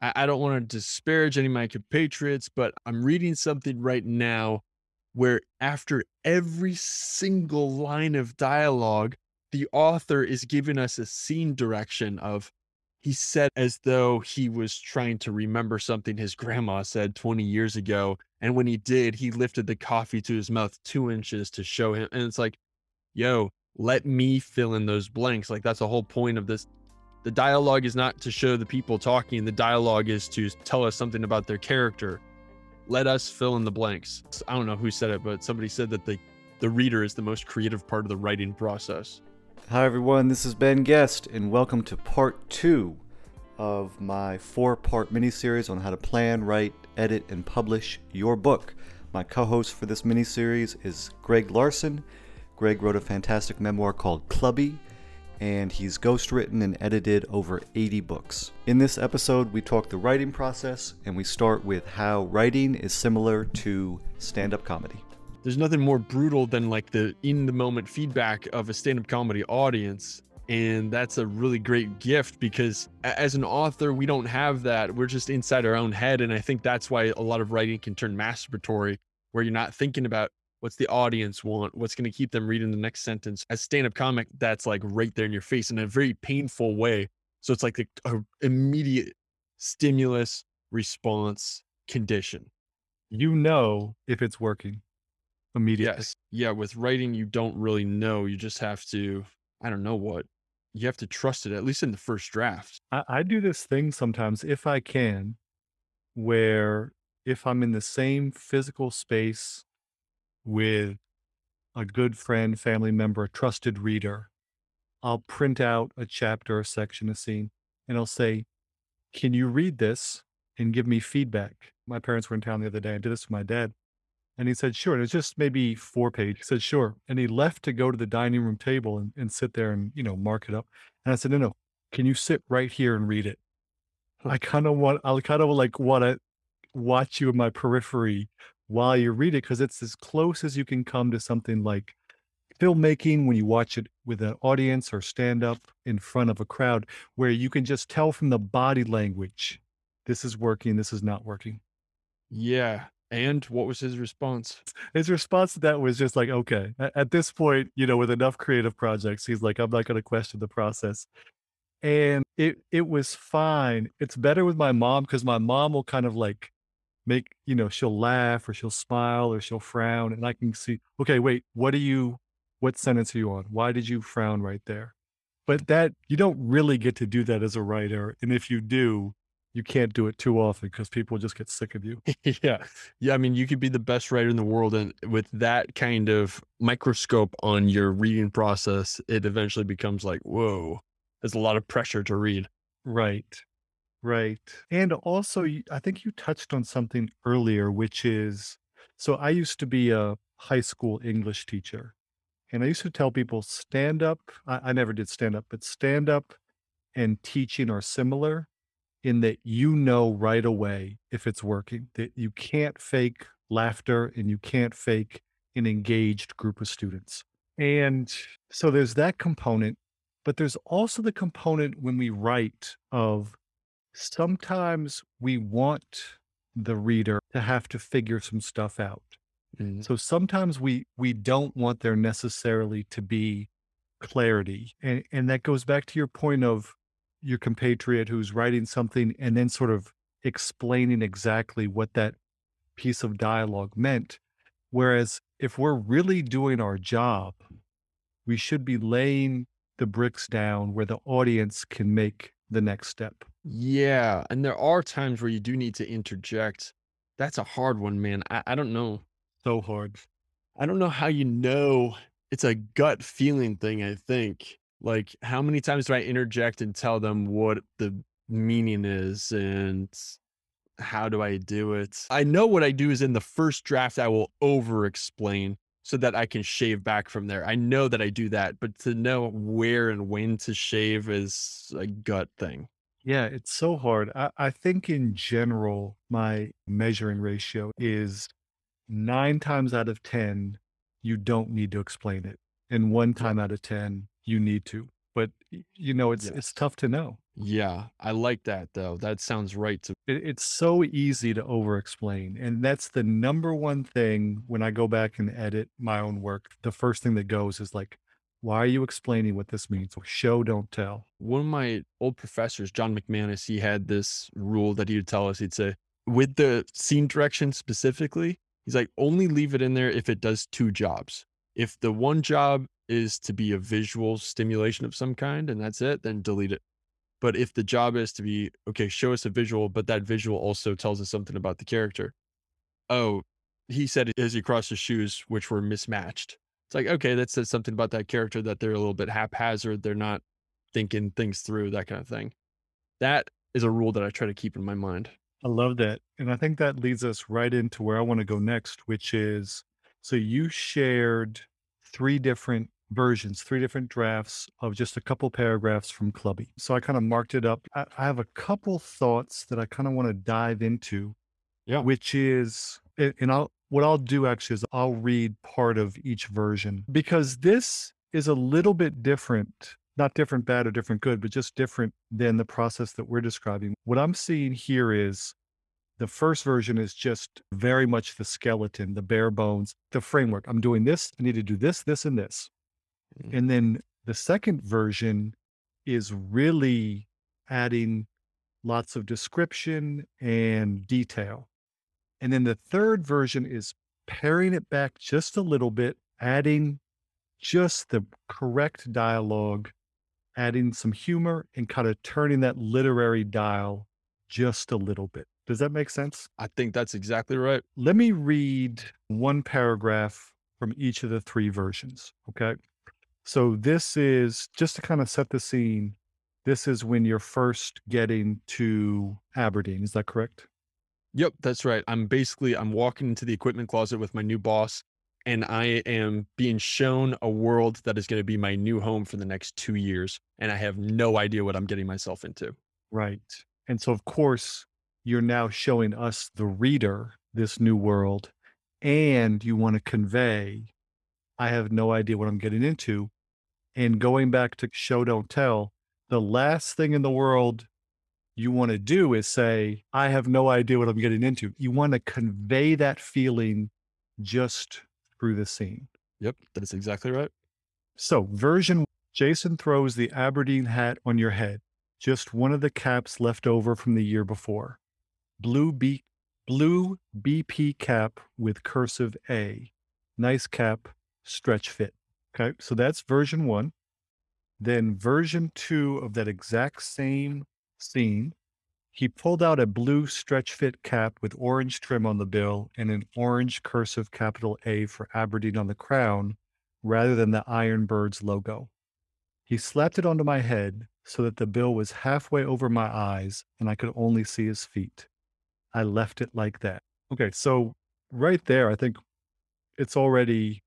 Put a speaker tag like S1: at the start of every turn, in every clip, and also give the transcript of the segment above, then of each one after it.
S1: I, I don't want to disparage any of my compatriots, but I'm reading something right now where after every single line of dialogue, the author is giving us a scene direction of he said as though he was trying to remember something his grandma said 20 years ago. And when he did, he lifted the coffee to his mouth two inches to show him. And it's like, yo, let me fill in those blanks. Like that's the whole point of this. The dialogue is not to show the people talking, the dialogue is to tell us something about their character. Let us fill in the blanks. I don't know who said it, but somebody said that the, the reader is the most creative part of the writing process.
S2: Hi, everyone. This is Ben Guest, and welcome to part two of my four part miniseries on how to plan, write, edit, and publish your book. My co host for this miniseries is Greg Larson. Greg wrote a fantastic memoir called Clubbie, and he's ghostwritten and edited over 80 books. In this episode, we talk the writing process, and we start with how writing is similar to stand up comedy
S1: there's nothing more brutal than like the in the moment feedback of a stand up comedy audience. And that's a really great gift because as an author, we don't have that. We're just inside our own head. And I think that's why a lot of writing can turn masturbatory, where you're not thinking about what's the audience want, what's going to keep them reading the next sentence. As stand up comic, that's like right there in your face in a very painful way. So it's like the a immediate stimulus response condition.
S3: You know if it's working immediately.
S1: Yes. Yeah. With writing, you don't really know. You just have to, I don't know what, you have to trust it, at least in the first draft.
S3: I, I do this thing sometimes, if I can, where if I'm in the same physical space with a good friend, family member, a trusted reader, I'll print out a chapter, a section, a scene, and I'll say, Can you read this and give me feedback? My parents were in town the other day. I did this with my dad. And he said, sure. And it's just maybe four pages. He said, sure. And he left to go to the dining room table and, and sit there and, you know, mark it up. And I said, no, no, can you sit right here and read it? I kind of want, I kind of like want to watch you in my periphery while you read it because it's as close as you can come to something like filmmaking when you watch it with an audience or stand up in front of a crowd where you can just tell from the body language this is working, this is not working.
S1: Yeah. And what was his response?
S3: His response to that was just like, okay, at, this point, you know, with enough creative projects, he's like, I'm not going to question the process. And it it was fine. It's better with my mom because my mom will kind of like make, you know, she'll laugh or she'll smile or she'll frown. And I can see, okay, wait, what are you, what sentence are you on? Why did you frown right there? But that, you don't really get to do that as a writer. And if you do, you can't do it too often because people just get sick of you.
S1: yeah. Yeah. I mean, you could be the best writer in the world. And with that kind of microscope on your reading process, it eventually becomes like, whoa, there's a lot of pressure to read.
S3: Right. Right. And also, I think you touched on something earlier, which is so I used to be a high school English teacher. And I used to tell people stand up. I, I never did stand up, but stand up and teaching are similar in that you know right away if it's working, that you can't fake laughter and you can't fake an engaged group of students. And so there's that component, but there's also the component when we write of sometimes we want the reader to have to figure some stuff out. Mm-hmm. So sometimes we we don't want there necessarily to be clarity. And and that goes back to your point of your compatriot who's writing something and then sort of explaining exactly what that piece of dialogue meant. Whereas if we're really doing our job, we should be laying the bricks down where the audience can make the next step.
S1: Yeah. And there are times where you do need to interject. That's a hard one, man. I, I don't know.
S3: So hard.
S1: I don't know how you know. It's a gut feeling thing, I think. Like, how many times do I interject and tell them what the meaning is and how do I do it? I know what I do is in the first draft, I will over explain so that I can shave back from there. I know that I do that, but to know where and when to shave is a gut thing.
S3: Yeah, it's so hard. I, I think in general, my measuring ratio is nine times out of 10, you don't need to explain it. And one time out of 10, you need to. But you know, it's it's tough to know.
S1: Yeah, I like that though. That sounds right to
S3: It, it's so easy to over explain. And that's the number one thing when I go back and edit my own work. The first thing that goes is like, why are you explaining what this means? Show, don't tell.
S1: one of my old professors, John McManus, he had this rule that he would tell us. He'd say, with the scene direction specifically, he's like, only leave it in there if it does two jobs. If the one job is to be a visual stimulation of some kind and that's it, then delete it. But if the job is to be, okay, show us a visual, but that visual also tells us something about the character. Oh, he said as he crossed his shoes, which were mismatched. It's like, okay, that says something about that character that they're a little bit haphazard. They're not thinking things through, that kind of thing. That is a rule that I try to keep in my mind.
S3: I love that. And I think that leads us right into where I want to go next, which is so you shared three different versions, three different drafts of just a couple paragraphs from Clubbie. So I kind of marked it up. I, I have a couple thoughts that I kind of want to dive into.
S1: Yeah.
S3: Which is, and and I'll, what I'll do actually is I'll read part of each version because this is a little bit different, not different bad or different good, but just different than the process that we're describing. What I'm seeing here is the first version is just very much the skeleton, the bare bones, the framework. I'm doing this, I need to do this, this, and this.
S1: Mm.
S3: And then the second version is really adding lots of description and detail. And then the third version is paring it back just a little bit, adding just the correct dialogue, adding some humor, and kind of turning that literary dial just a little bit. Does that make sense?
S1: I think that's exactly right.
S3: Let me read one paragraph from each of the three versions. Okay. So this is just to kind of set the scene. This is when you're first getting to Aberdeen. Is that correct?
S1: Yep, that's right. I'm basically I'm walking into the equipment closet with my new boss and I am being shown a world that is going to be my new home for the next 2 years and I have no idea what I'm getting myself into.
S3: Right. And so, of course, you're now showing us, the reader, this new world, and you want to convey, I have no idea what I'm getting into. And going back to show, don't tell, the last thing in the world you want to do is say, I have no idea what I'm getting into. You want to convey that feeling just through the scene.
S1: Yep, that's exactly right.
S3: So, version Jason throws the Aberdeen hat on your head, just one of the caps left over from the year before. Blue B blue BP cap with cursive A. Nice cap, stretch fit. Okay, so that's version 1. Then version 2 of that exact same scene, he pulled out a blue stretch fit cap with orange trim on the bill and an orange cursive capital A for Aberdeen on the crown rather than the IronBirds logo. He slapped it onto my head so that the bill was halfway over my eyes and I could only see his feet. I left it like that. Okay, so right there, I think it's already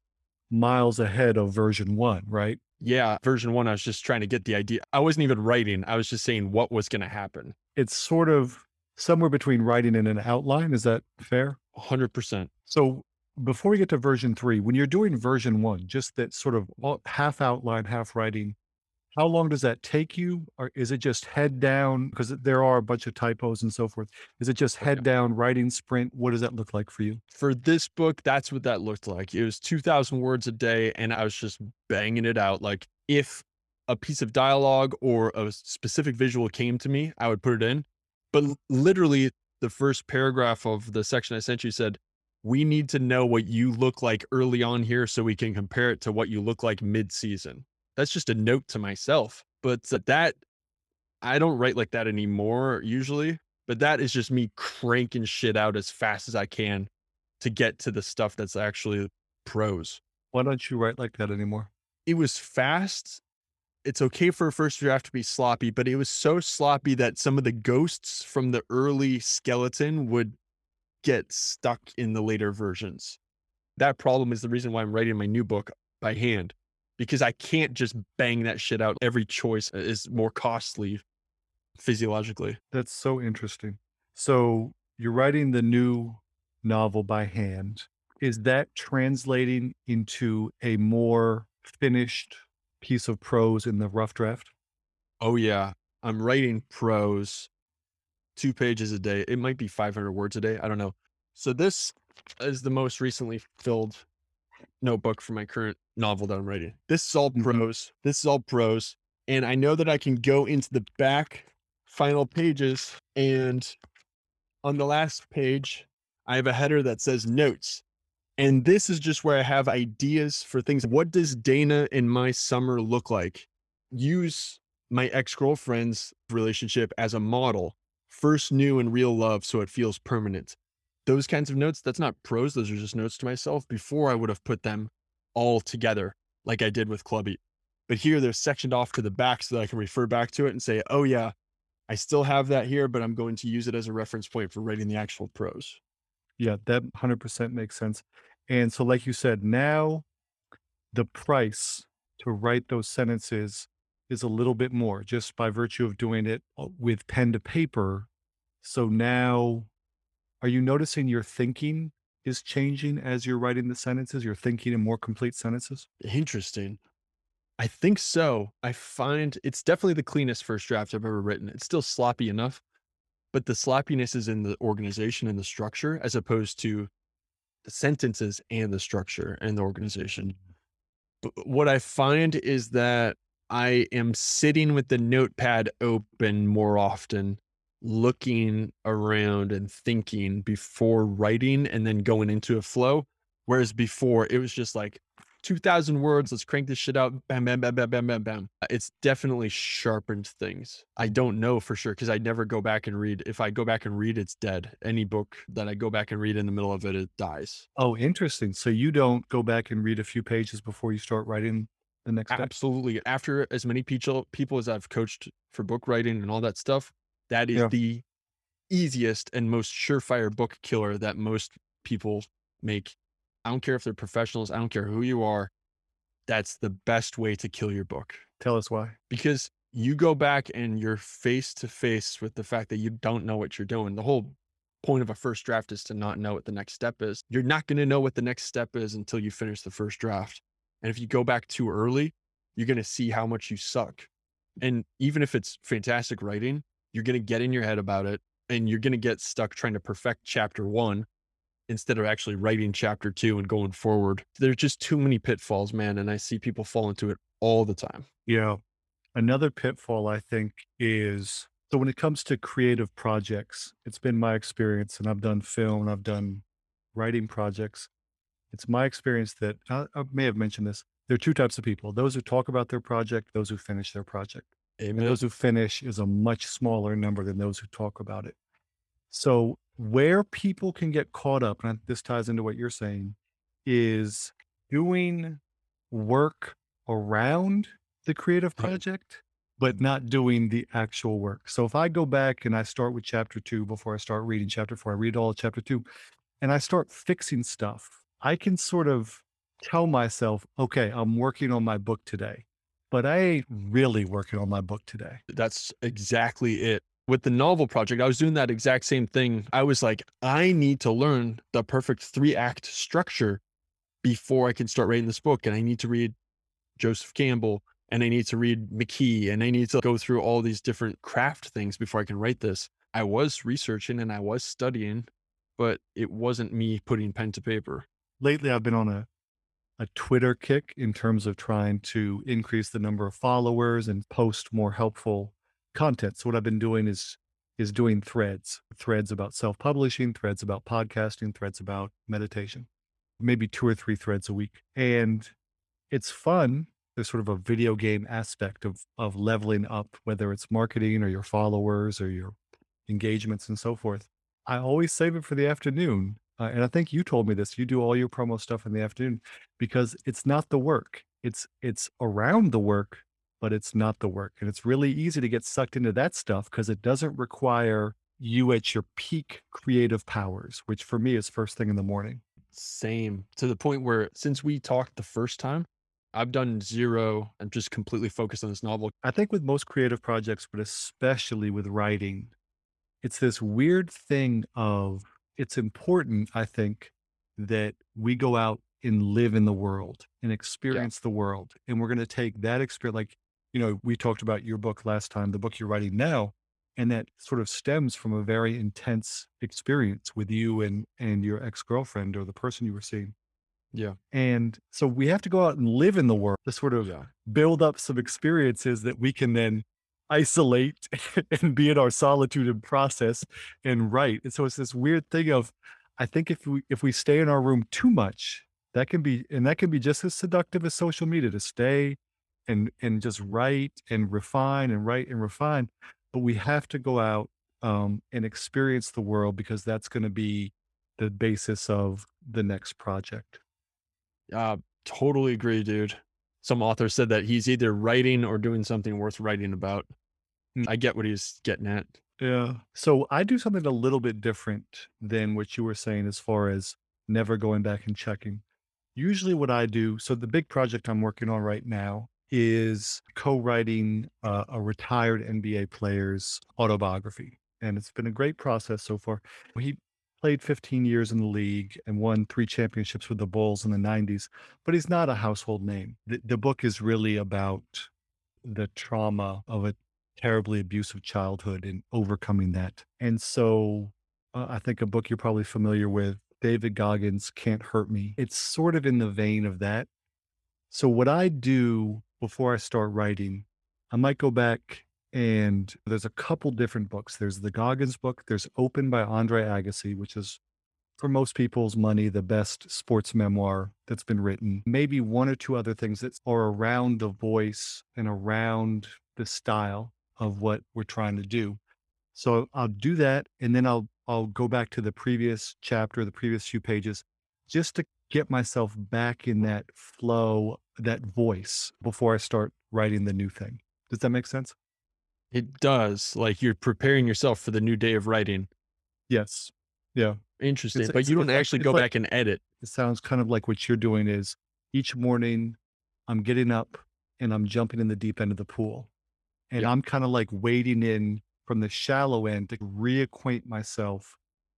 S3: miles ahead of version one, right?
S1: Yeah, version 1 I was just trying to get the idea. I wasn't even writing. I was just saying what was going to happen.
S3: It's sort of somewhere between writing and an outline. Is that fair?
S1: 100%.
S3: So before we get to version three, when you're doing version one, just that sort of half outline, half writing, how long does that take you? Or is it just head down? Because there are a bunch of typos and so forth. Is it just head
S1: Okay.
S3: down, writing sprint? What does that look like for you?
S1: For this book, that's what that looked like. It was 2000 words a day and I was just banging it out like if a piece of dialogue or a specific visual came to me, I would put it in. But literally, the first paragraph of the section I sent you said, We need to know what you look like early on here so we can compare it to what you look like mid season. That's just a note to myself. But that, I don't write like that anymore usually. But that is just me cranking shit out as fast as I can to get to the stuff that's actually prose
S3: Why don't you write like that anymore?
S1: it was fast. It's okay for a first draft to be sloppy, but it was so sloppy that some of the ghosts from the early skeleton would get stuck in the later versions. That problem is the reason why I'm writing my new book by hand because I can't just bang that shit out. Every choice uh, is more costly physiologically.
S3: That's so interesting. So you're writing the new novel by hand. Is that translating into a more finished piece of prose in the rough draft?
S1: Oh, yeah. I'm writing prose two pages a day. It might be 500 words a day. I don't know. So this is the most recently filled notebook for my current novel that I'm writing. This is all
S3: Mhm.
S1: prose. This is all prose. And I know that I can go into the back final pages and on the last page, I have a header that says notes. And this is just where I have ideas for things. What does Dana in my summer look like? Use my ex girlfriend's relationship as a model. First new and real love, so it feels permanent. Those kinds of notes, that's not prose. Those are just notes to myself. Before I would have put them all together like I did with Clubbie. But here they're sectioned off to the back so that I can refer back to it and say, oh, yeah, I still have that here, but I'm going to use it as a reference point for writing the actual prose.
S3: Yeah, that 100% makes sense. And so, like you said, now the price to write those sentences is a little bit more just by virtue of doing it uh, with pen to paper. So now, are you noticing your thinking is changing as you're writing the sentences? You're thinking in more complete sentences?
S1: Interesting. I think so. I find it's definitely the cleanest first draft I've ever written. It's still sloppy enough, but the sloppiness is in the organization and the structure as opposed to the sentences and the structure and the organization. Mm-hmm. But what I find is that I am sitting with the notepad open more often, looking around and thinking before writing and then going into a flow. Whereas before it was just like 2000 words, let's crank this shit out. Bam, bam, bam, bam, bam, bam, bam. Uh, it's definitely sharpened things. I don't know for sure because I never go back and read. If I go back and read, it's dead. Any book that I go back and read in the middle of it, it dies.
S3: Oh, interesting. So you don't go back and read a few pages before you start writing the next?
S1: Absolutely. After as many people people as I've coached for book writing and all that stuff, that is
S3: Yeah.
S1: the easiest and most surefire book killer that most people make. I don't care if they're professionals, I don't care who you are. That's the best way to kill your book
S3: Tell us why.
S1: because you go back and you're face to face with the fact that you don't know what you're doing. The whole point of a first draft is to not know what the next step is. You're not going to know what the next step is until you finish the first draft. And if you go back too early, you're going to see how much you suck. And even if it's fantastic writing, you're going to get in your head about it and you're going to get stuck trying to perfect chapter one instead of actually writing chapter two and going forward. There's just too many pitfalls, man. And I see people fall into it all the time.
S3: Yeah. Another pitfall, I think, is so when it comes to creative projects, it's been my experience, and I've done film I've done writing projects. It's my experience that I, I may have mentioned this. There are two types of people those who talk about their project, those who finish their project. And those who finish is a much smaller number than those who talk about it. So, where people can get caught up, and this ties into what you're saying, is doing work around the creative project, but not doing the actual work. So, if I go back and I start with chapter two before I start reading chapter four, I read all of chapter two, and I start fixing stuff, I can sort of tell myself, okay, I'm working on my book today, but I ain't really working on my book today.
S1: That's exactly it. With the novel project, I was doing that exact same thing. I was like, I need to learn the perfect three act structure before I can start writing this book. And I need to read Joseph Campbell and I need to read McKee and I need to go through all these different craft things before I can write this. I was researching and I was studying, but it wasn't me putting pen to paper.
S3: lately I've been on a a Twitter kick in terms of trying to increase the number of followers and post more helpful content. So what I've been doing is is doing threads, threads about self-publishing, threads about podcasting, threads about meditation. Maybe two or three threads a week. And it's fun. There's sort of a video game aspect of of leveling up, whether it's marketing or your followers or your engagements and so forth. I always save it for the afternoon. Uh, and I think you told me this. You do all your promo stuff in the afternoon because it's not the work. It's it's around the work, but it's not the work. And it's really easy to get sucked into that stuff because it doesn't require you at your peak creative powers, which for me is first thing in the morning.
S1: Same to the point where since we talked the first time, I've done zero. I'm just completely focused on this novel.
S3: I think with most creative projects, but especially with writing, it's this weird thing of it's important, I think, that we go out and live in the world and experience the world. And we're going to take that experience. Like you know, we talked about your book last time, the book you're writing now, and that sort of stems from a very intense experience with you and and your ex-girlfriend or the person you were seeing.
S1: Yeah.
S3: And so we have to go out and live in the world to sort of
S1: Yeah.
S3: build up some experiences that we can then isolate and be in our solitude and process and write. And so it's this weird thing of I think if we if we stay in our room too much, that can be and that can be just as seductive as social media to stay and and just write and refine and write and refine. But we have to go out um, and experience the world because that's going to be the basis of the next project.
S1: Uh, totally agree, dude. Some author said that he's either writing or doing something worth writing about.
S3: Mm.
S1: I get what he's getting at.
S3: Yeah. So I do something a little bit different than what you were saying as far as never going back and checking. Usually, what I do, so the big project I'm working on right now is co writing uh, a retired NBA player's autobiography. And it's been a great process so far. He played 15 years in the league and won three championships with the Bulls in the 90s, but he's not a household name. The, the book is really about the trauma of a terribly abusive childhood and overcoming that. And so uh, I think a book you're probably familiar with, David Goggins' Can't Hurt Me. It's sort of in the vein of that. So what I do before I start writing, I might go back and there's a couple different books. There's the Goggins book, there's Open by Andre Agassi, which is for most people's money, the best sports memoir that's been written. Maybe one or two other things that are around the voice and around the style of what we're trying to do. So I'll do that and then I'll I'll go back to the previous chapter, the previous few pages, just to get myself back in that flow, that voice before I start writing the new thing. Does that make sense?
S1: It does. Like you're preparing yourself for the new day of writing.
S3: Yes. Yeah.
S1: Interesting.
S3: It's-
S1: but
S3: it's-
S1: you don't actually go
S3: like-
S1: back and edit.
S3: It sounds kind of like what you're doing is each morning I'm getting up and I'm jumping in the deep end of the pool. And
S1: Yeah.
S3: I'm kind of like wading in from the shallow end to reacquaint myself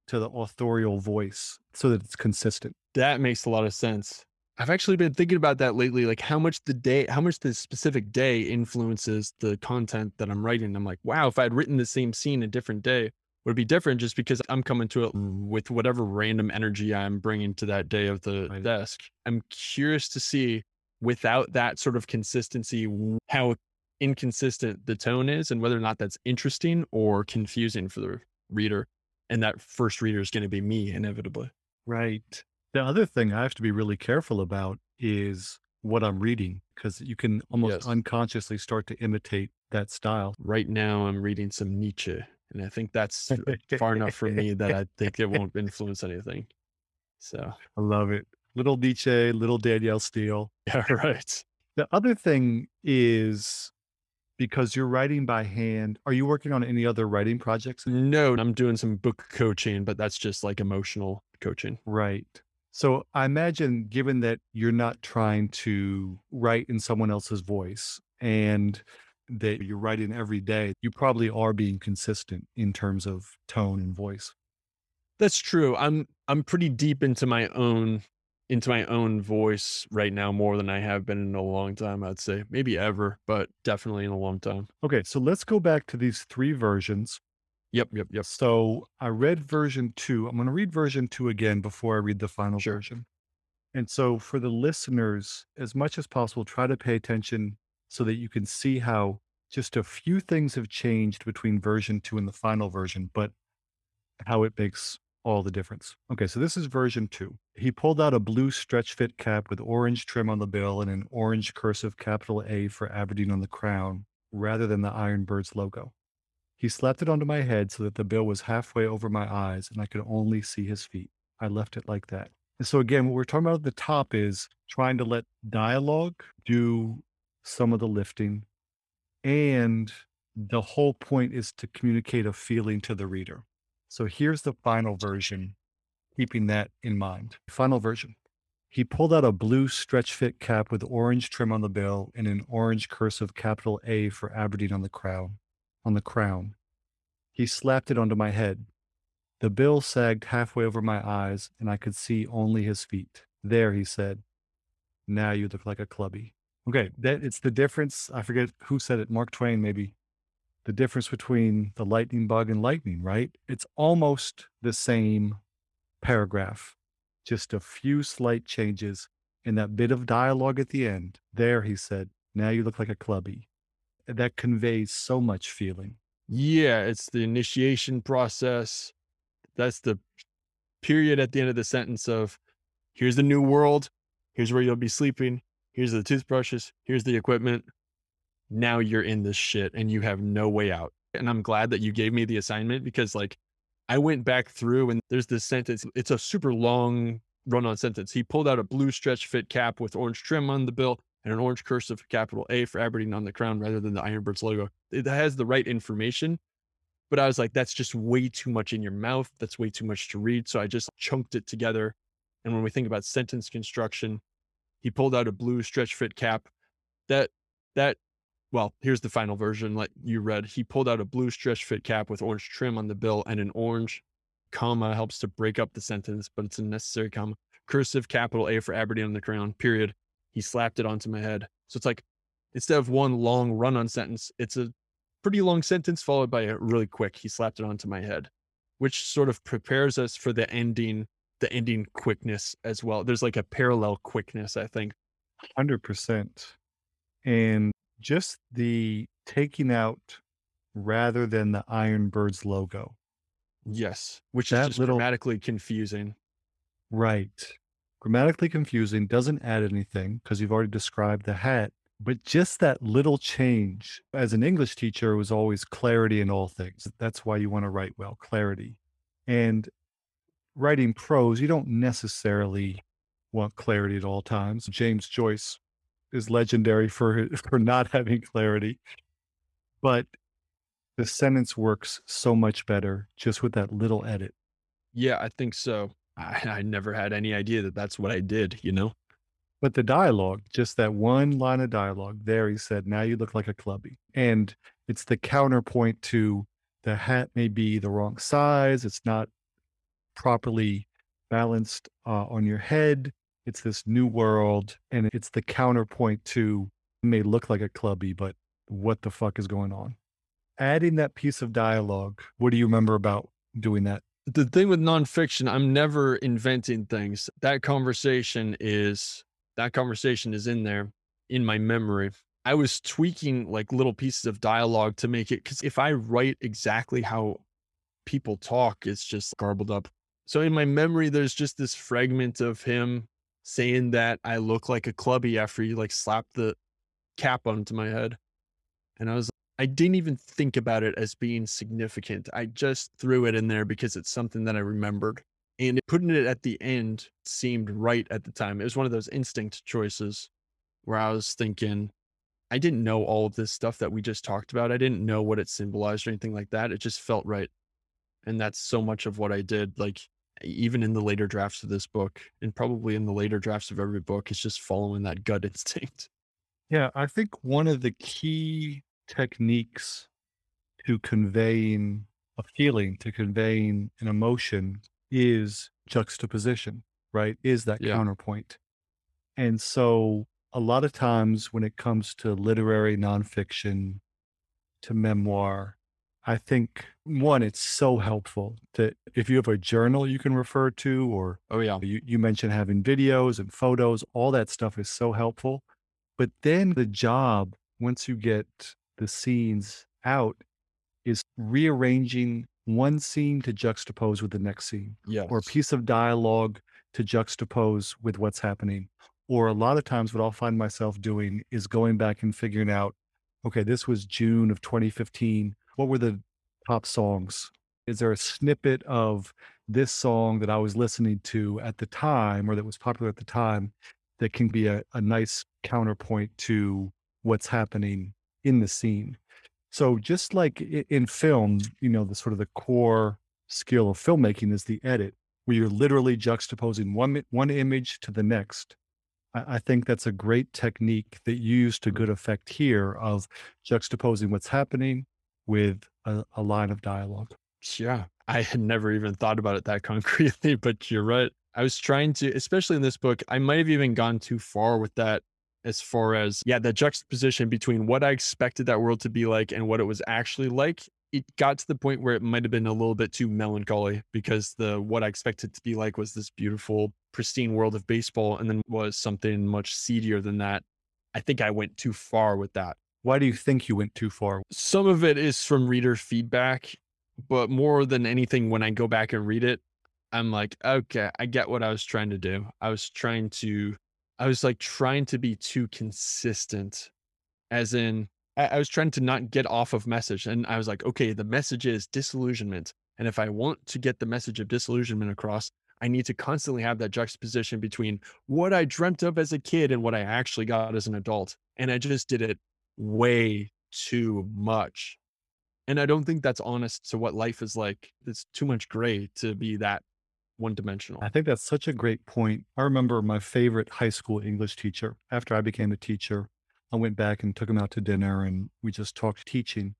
S3: to the authorial voice so that it's consistent.
S1: That makes a lot of sense. I've actually been thinking about that lately, like how much the day, how much the specific day influences the content that I'm writing. I'm like, wow, if I had written the same scene a different day, would it be different just because I'm coming to it with whatever random energy I'm bringing to that day of the
S3: Right.
S1: desk. I'm curious to see without that sort of consistency, how inconsistent the tone is and whether or not that's interesting or confusing for the reader. And that first reader is going to be me inevitably.
S3: Right. The other thing I have to be really careful about is what I'm reading because you can almost
S1: Yes.
S3: unconsciously start to imitate that style.
S1: right now I'm reading some Nietzsche, and I think that's far enough for me that I think it won't influence anything. So
S3: I love it. Little Nietzsche, little Danielle Steel.
S1: yeah, right.
S3: The other thing is because you're writing by hand, are you working on any other writing projects?
S1: No, I'm doing some book coaching, but that's just like emotional coaching.
S3: Right. So I imagine, given that you're not trying to write in someone else's voice and that you're writing every day, you probably are being consistent in terms of tone and voice.
S1: That's true. I'm I'm pretty deep into my own into my own voice right now more than I have been in a long time, I'd say. Maybe ever, but definitely in a long time.
S3: Okay, so let's go back to these three versions.
S1: Yep, yep, yep.
S3: So I read version two. I'm going to read version two again before I read the final
S1: Sure.
S3: version. And so for the listeners, as much as possible, try to pay attention so that you can see how just a few things have changed between version two and the final version, but how it makes all the difference. Okay, so this is version two. He pulled out a blue stretch fit cap with orange trim on the bill and an orange cursive capital A for Aberdeen on the crown rather than the IronBirds logo. He slapped it onto my head so that the bill was halfway over my eyes and I could only see his feet. I left it like that. And so, again, what we're talking about at the top is trying to let dialogue do some of the lifting. And the whole point is to communicate a feeling to the reader. So here's the final version, keeping that in mind. Final version. He pulled out a blue stretch fit cap with orange trim on the bill and an orange cursive capital A for Aberdeen on the crown on the crown. He slapped it onto my head. The bill sagged halfway over my eyes, and I could see only his feet. There, he said. Now you look like a clubbie. Okay, that it's the difference. I forget who said it. Mark Twain, maybe. The difference between the lightning bug and lightning, right? It's almost the same paragraph, just a few slight changes in that bit of dialogue at the end. There, he said, "Now you look like a clubbie." That conveys so much feeling.
S1: Yeah, it's the initiation process. That's the period at the end of the sentence of here's the new world, here's where you'll be sleeping, here's the toothbrushes, here's the equipment. Now you're in this shit and you have no way out. And I'm glad that you gave me the assignment because like I went back through and there's this sentence, it's a super long run on sentence. He pulled out a blue stretch fit cap with orange trim on the bill and an orange cursive capital A for Aberdeen on the crown rather than the IronBirds logo. It has the right information, but I was like, that's just way too much in your mouth. That's way too much to read. So I just chunked it together. And when we think about sentence construction, he pulled out a blue stretch fit cap. That that well, here's the final version like you read. He pulled out a blue stretch fit cap with orange trim on the bill and an orange comma helps to break up the sentence, but it's a necessary comma. Cursive capital A for Aberdeen on the crown, period. He slapped it onto my head. So it's like instead of one long run on sentence, it's a pretty long sentence followed by a really quick. He slapped it onto my head, which sort of prepares us for the ending, the ending quickness as well. There's like a parallel quickness, I think.
S3: 100%. And just the taking out rather than the IronBirds logo.
S1: Yes, which
S3: That
S1: is just
S3: little-
S1: grammatically confusing.
S3: Right. Grammatically confusing, doesn't add anything because you've already described the hat. But just that little change, as an English teacher, was always clarity in all things. That's why you want to write well, clarity. And writing prose, you don't necessarily want clarity at all times. James Joyce is legendary for for not having clarity. But the sentence works so much better just with that little edit.
S1: Yeah, I think so. I, I never had any idea that that's what I did, you know?
S3: But the dialogue, just that one line of dialogue there, he said, Now you look like a clubbie. And it's the counterpoint to the hat may be the wrong size. It's not properly balanced uh, on your head. It's this new world. And it's the counterpoint to may look like a clubbie, but what the fuck is going on? Adding that piece of dialogue, what do you remember about doing that?
S1: the thing with nonfiction, I'm never inventing things. That conversation is that conversation is in there in my memory. I was tweaking like little pieces of dialogue to make it because if I write exactly how people talk, it's just garbled up. So in my memory, there's just this fragment of him saying that I look like a clubbie after you like slapped the cap onto my head. And I was I didn't even think about it as being significant. I just threw it in there because it's something that I remembered. And putting it at the end seemed right at the time. It was one of those instinct choices where I was thinking, I didn't know all of this stuff that we just talked about. I didn't know what it symbolized or anything like that. It just felt right. And that's so much of what I did. Like, even in the later drafts of this book, and probably in the later drafts of every book, it's just following that gut instinct.
S3: Yeah, I think one of the key techniques to conveying a feeling, to conveying an emotion is juxtaposition, right? Is that
S1: Yeah.
S3: counterpoint. And so a lot of times when it comes to literary nonfiction, to memoir, I think one, it's so helpful that if you have a journal you can refer to, or
S1: Oh, yeah.
S3: you, you mentioned having videos and photos, all that stuff is so helpful. But then the job, once you get the scenes out, is rearranging one scene to juxtapose with the next scene,
S1: Yeah.
S3: or a piece of dialogue to juxtapose with what's happening. Or a lot of times, what I'll find myself doing is going back and figuring out okay, this was June of 2015. What were the top songs? Is there a snippet of this song that I was listening to at the time or that was popular at the time that can be a, a nice counterpoint to what's happening in the scene? So just like in film, you know, the sort of the core skill of filmmaking is the edit, where you're literally juxtaposing one one image to the next. I, think that's a great technique that you to good effect here of juxtaposing what's happening with a, a line of dialogue.
S1: Yeah. I had never even thought about it that concretely, but you're right. I was trying to, especially in this book, I might have even gone too far with that as far as, yeah, the juxtaposition between what I expected that world to be like and what it was actually like. It got to the point where it might have been a little bit too melancholy because the what I expected to be like was this beautiful, pristine world of baseball, and then was something much seedier than that. I think I went too far with that.
S3: Why do you think you went too far?
S1: Some of it is from reader feedback, but more than anything, when I go back and read it, I'm like, okay, I get what I was trying to do. I was trying to, I was like trying to be too consistent, as in, I, I was trying to not get off of message. And I was like, okay, the message is disillusionment. And if I want to get the message of disillusionment across, I need to constantly have that juxtaposition between what I dreamt of as a kid and what I actually got as an adult. And I just did it way too much. And I don't think that's honest to what life is like. It's too much gray to be that one dimensional.
S3: I think that's such a great point. I remember my favorite high school English teacher. After I became a teacher, I went back and took him out to dinner and we just talked teaching.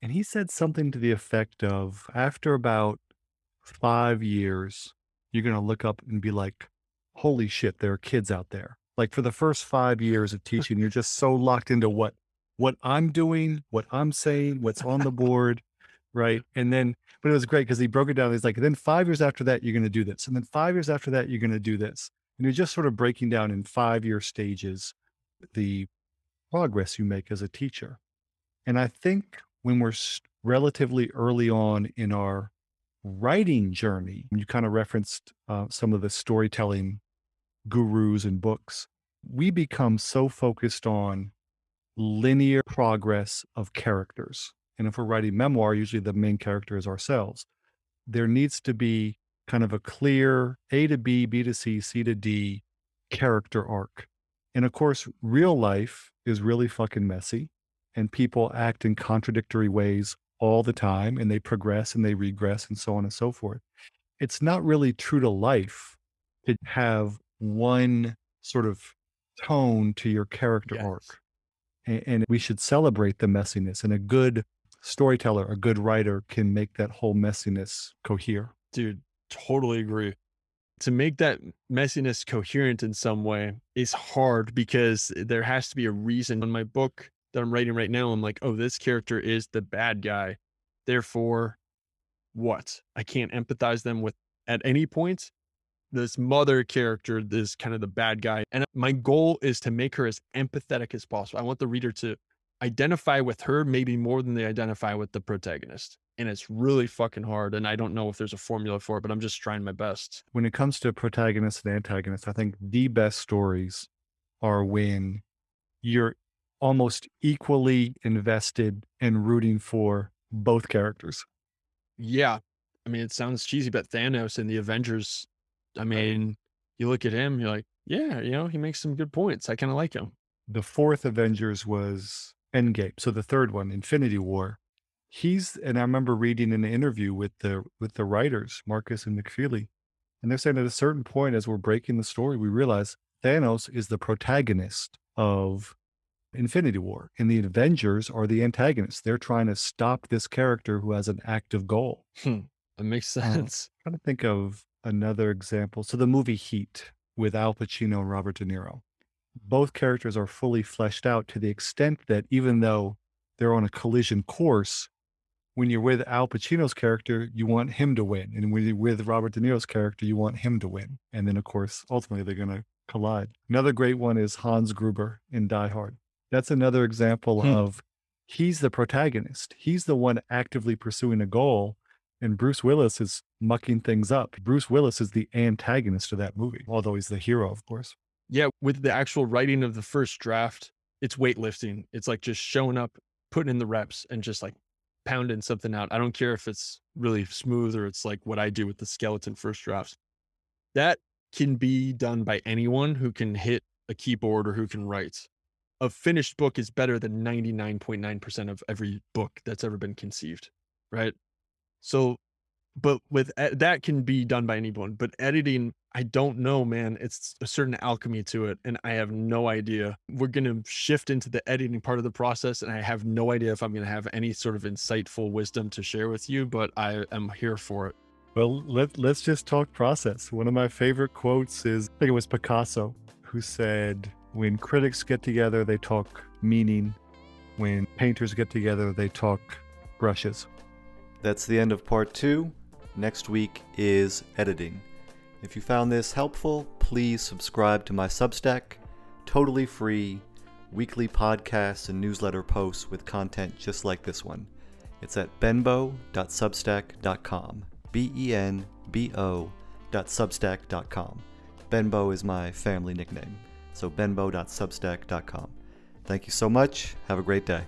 S3: And he said something to the effect of after about five years, you're going to look up and be like, holy shit, there are kids out there. Like for the first five years of teaching, you're just so locked into what what I'm doing, what I'm saying, what's on the board, right? And then, but it was great because he broke it down. He's like, then five years after that, you're going to do this, and then five years after that, you're going to do this, and you're just sort of breaking down in five year stages the progress you make as a teacher. And I think when we're relatively early on in our writing journey, you kind of referenced uh, some of the storytelling gurus and books, we become so focused on linear progress of characters. And if we're writing memoir, usually the main character is ourselves. There needs to be kind of a clear A to B, B to C, C to D character arc. And of course, real life is really fucking messy and people act in contradictory ways all the time and they progress and they regress and so on and so forth. It's not really true to life to have one sort of tone to your character yes. arc. And, and we should celebrate the messiness. And a good storyteller, a good writer can make that whole messiness cohere.
S1: Dude, totally agree. To make that messiness coherent in some way is hard because there has to be a reason. In my book that I'm writing right now, I'm like, oh, this character is the bad guy. Therefore, what? I can't empathize them with at any point this mother character, this kind of the bad guy. And my goal is to make her as empathetic as possible. I want the reader to identify with her maybe more than they identify with the protagonist. And it's really fucking hard. And I don't know if there's a formula for it, but I'm just trying my best.
S3: When it comes to protagonist and antagonist, I think the best stories are when you're almost equally invested in rooting for both characters.
S1: Yeah. I mean, it sounds cheesy, but Thanos in the Avengers I mean, you look at him, you're like, yeah, you know, he makes some good points. I kind of like him.
S3: The fourth Avengers was Endgame. So the third one, Infinity War. He's and I remember reading an interview with the with the writers, Markus and McFeely, and they're saying at a certain point, as we're breaking the story, we realize Thanos is the protagonist of Infinity War, and the Avengers are the antagonists. They're trying to stop this character who has an active goal.
S1: Hmm, that makes sense.
S3: Uh, I'm trying to think of another example. So the movie Heat with Al Pacino and Robert De Niro. Both characters are fully fleshed out to the extent that even though they're on a collision course, when you're with Al Pacino's character, you want him to win. And when you're with Robert De Niro's character, you want him to win. And then, of course, ultimately they're going to collide. Another great one is Hans Gruber in Die Hard. That's another example hmm. of he's the protagonist. He's the one actively pursuing a goal and Bruce Willis is mucking things up. Bruce Willis is the antagonist of that movie, although he's the hero, of course.
S1: Yeah, with the actual writing of the first draft, it's weightlifting. It's like just showing up, putting in the reps, and just like pounding something out. I don't care if it's really smooth or it's like what I do with the skeleton first drafts. That can be done by anyone who can hit a keyboard or who can write. A finished book is better than 99.9% of every book that's ever been conceived, right? So, but with that can be done by anyone. But editing, I don't know, man. It's a certain alchemy to it, and I have no idea. We're gonna shift into the editing part of the process, and I have no idea if I'm gonna have any sort of insightful wisdom to share with you. But I am here for it.
S3: Well, let let's just talk process. One of my favorite quotes is I think it was Picasso who said,
S4: When critics get together, they talk meaning. When painters get together, they talk brushes.
S3: That's the end of part two. Next week is editing. If you found this helpful, please subscribe to my Substack. Totally free, weekly podcasts and newsletter posts with content just like this one. It's at benbo.substack.com. B E N B O.substack.com. Benbo is my family nickname. So benbo.substack.com. Thank you so much. Have a great day.